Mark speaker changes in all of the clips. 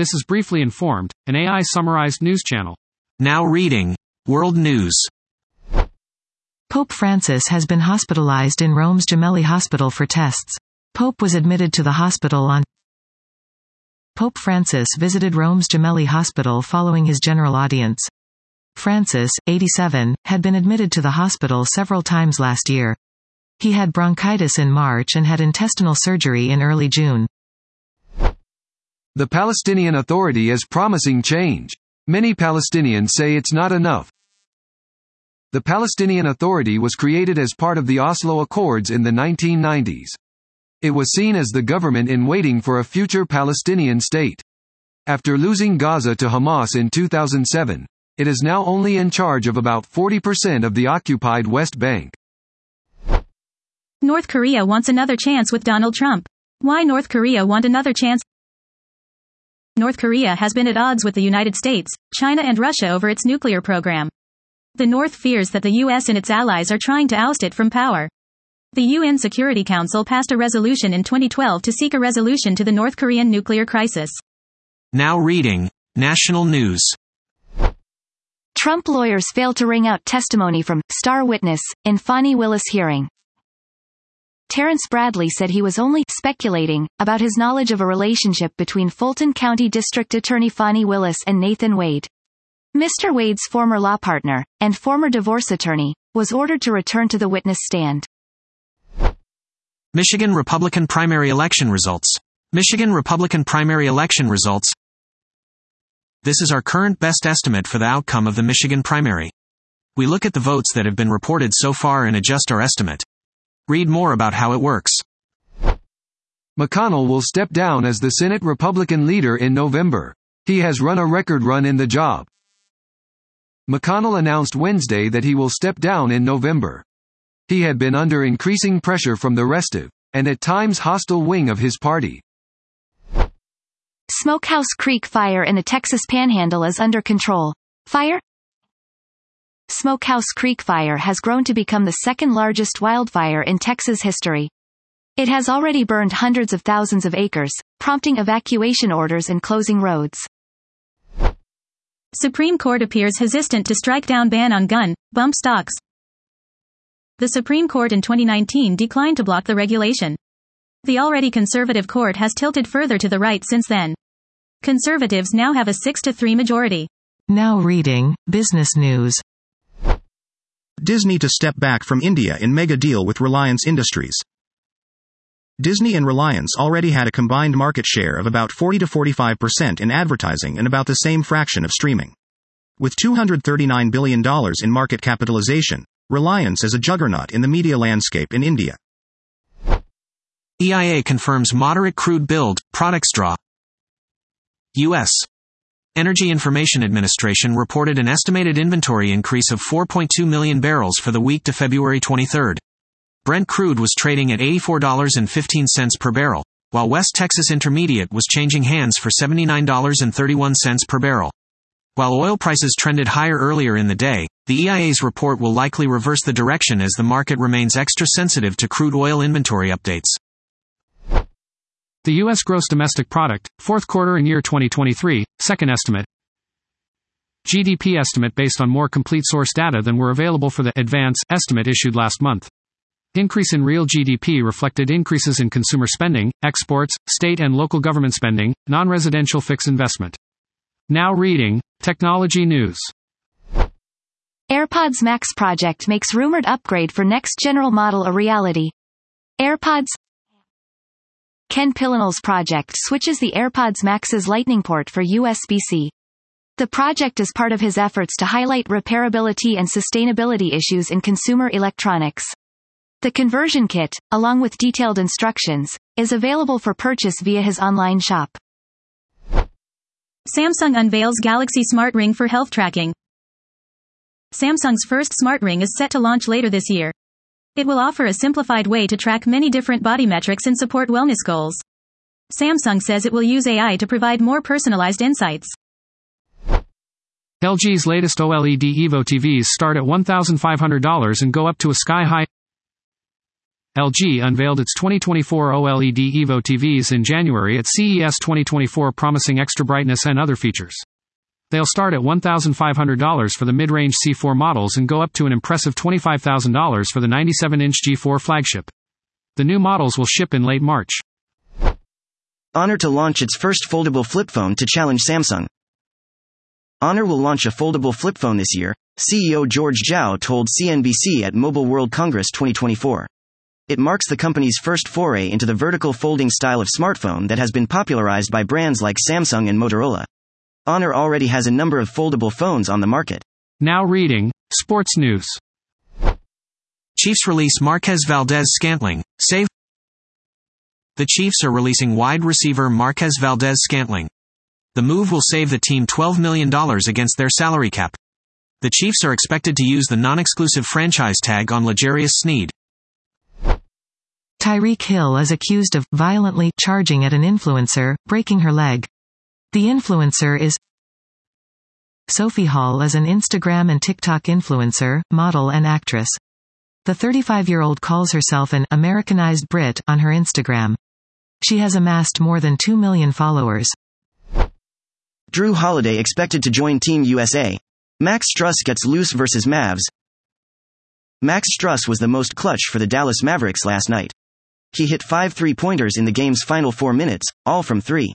Speaker 1: This is Briefly Informed, an AI summarized news channel.
Speaker 2: Now reading World News.
Speaker 3: Pope Francis has been hospitalized in Rome's Gemelli Hospital for tests. Pope was admitted to the hospital on Pope Francis visited Rome's Gemelli Hospital following his general audience. Francis, 87, had been admitted to the hospital several times last year. He had bronchitis in March and had intestinal surgery in early June.
Speaker 4: The Palestinian Authority is promising change. Many Palestinians say it's not enough. The Palestinian Authority was created as part of the Oslo Accords in the 1990s. It was seen as the government in waiting for a future Palestinian state. After losing Gaza to Hamas in 2007, it is now only in charge of about 40% of the occupied West Bank.
Speaker 5: North Korea wants another chance with Donald Trump. Why North Korea want another chance? North Korea has been at odds with the United States, China and Russia over its nuclear program. The North fears that the US and its allies are trying to oust it from power. The UN Security Council passed a resolution in 2012 to seek a resolution to the North Korean nuclear crisis.
Speaker 2: Now reading National News.
Speaker 6: Trump lawyers fail to wring out testimony from star witness in Fani Willis hearing. Terrence Bradley said he was only speculating about his knowledge of a relationship between Fulton County District Attorney Fani Willis and Nathan Wade. Mr. Wade's former law partner, and former divorce attorney, was ordered to return to the witness stand.
Speaker 2: Michigan Republican primary election results. Michigan Republican primary election results. This is our current best estimate for the outcome of the Michigan primary. We look at the votes that have been reported so far and adjust our estimate. Read more about how it works.
Speaker 4: McConnell will step down as the Senate Republican leader in November. He has run a record run in the job. McConnell announced Wednesday that he will step down in November. He had been under increasing pressure from the restive, and at times hostile wing of his party.
Speaker 6: Smokehouse Creek fire in the Texas Panhandle is under control. Fire? Smokehouse Creek fire has grown to become the second largest wildfire in Texas history. It has already burned hundreds of thousands of acres, prompting evacuation orders and closing roads.
Speaker 5: Supreme Court appears hesitant to strike down ban on gun, bump stocks. The Supreme Court in 2019 declined to block the regulation. The already conservative court has tilted further to the right since then. Conservatives now have a 6 to 3 majority.
Speaker 3: Now reading Business News.
Speaker 7: Disney to step back from India in mega deal with Reliance Industries. Disney and Reliance already had a combined market share of about 40 to 45% in advertising and about the same fraction of streaming. With $239 billion in market capitalization, Reliance is a juggernaut in the media landscape in India.
Speaker 2: EIA confirms moderate crude build, products draw. U.S. Energy Information Administration reported an estimated inventory increase of 4.2 million barrels for the week to February 23. Brent crude was trading at $84.15 per barrel, while West Texas Intermediate was changing hands for $79.31 per barrel. While oil prices trended higher earlier in the day, the EIA's report will likely reverse the direction as the market remains extra sensitive to crude oil inventory updates.
Speaker 1: The U.S. gross domestic product, fourth quarter and year 2023, second estimate. GDP estimate based on more complete source data than were available for the advance estimate issued last month. Increase in real GDP reflected increases in consumer spending, exports, state and local government spending, non-residential fixed investment. Now reading Technology News.
Speaker 6: AirPods Max project makes rumored upgrade for next general model a reality. AirPods Ken Pillonel's project switches the AirPods Max's Lightning port for USB-C. The project is part of his efforts to highlight repairability and sustainability issues in consumer electronics. The conversion kit, along with detailed instructions, is available for purchase via his online shop.
Speaker 5: Samsung unveils Galaxy Smart Ring for health tracking. Samsung's first smart ring is set to launch later this year. It will offer a simplified way to track many different body metrics and support wellness goals. Samsung says it will use AI to provide more personalized insights.
Speaker 1: LG's latest OLED Evo TVs start at $1,500 and go up to a sky high LG unveiled its 2024 OLED Evo TVs in January at CES 2024 promising extra brightness and other features. They'll start at $1,500 for the mid-range C4 models and go up to an impressive $25,000 for the 97-inch G4 flagship. The new models will ship in late March.
Speaker 8: Honor to launch its first foldable flip phone to challenge Samsung. Honor will launch a foldable flip phone this year, CEO George Zhao told CNBC at Mobile World Congress 2024. It marks the company's first foray into the vertical folding style of smartphone that has been popularized by brands like Samsung and Motorola. Honor already has a number of foldable phones on the market.
Speaker 1: Now reading Sports News.
Speaker 2: Chiefs release Marquez Valdes Scantling, save. The Chiefs are releasing wide receiver Marquez Valdes Scantling. The move will save the team $12 million against their salary cap. The Chiefs are expected to use the non-exclusive franchise tag on L'Jarius Sneed.
Speaker 3: Tyreek Hill is accused of violently charging at an influencer, breaking her leg. The influencer is Sophie Hall is an Instagram and TikTok influencer, model and actress. The 35-year-old calls herself an Americanized Brit on her Instagram. She has amassed more than 2 million followers.
Speaker 8: Jrue Holiday expected to join Team USA. Max Strus gets loose versus Mavs. Max Strus was the most clutch for the Dallas Mavericks last night. He hit five three pointers in the game's final four minutes, all from three.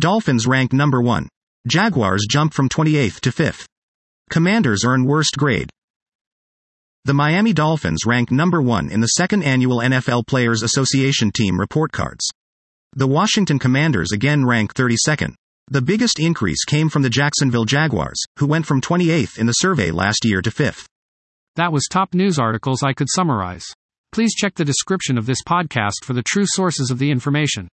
Speaker 7: Dolphins rank number 1. Jaguars jump from 28th to 5th. Commanders earn worst grade. The Miami Dolphins rank number 1 in the second annual NFL Players Association team report cards. The Washington Commanders again rank 32nd. The biggest increase came from the Jacksonville Jaguars, who went from 28th in the survey last year to 5th.
Speaker 1: That was top news articles I could summarize. Please check the description of this podcast for the true sources of the information.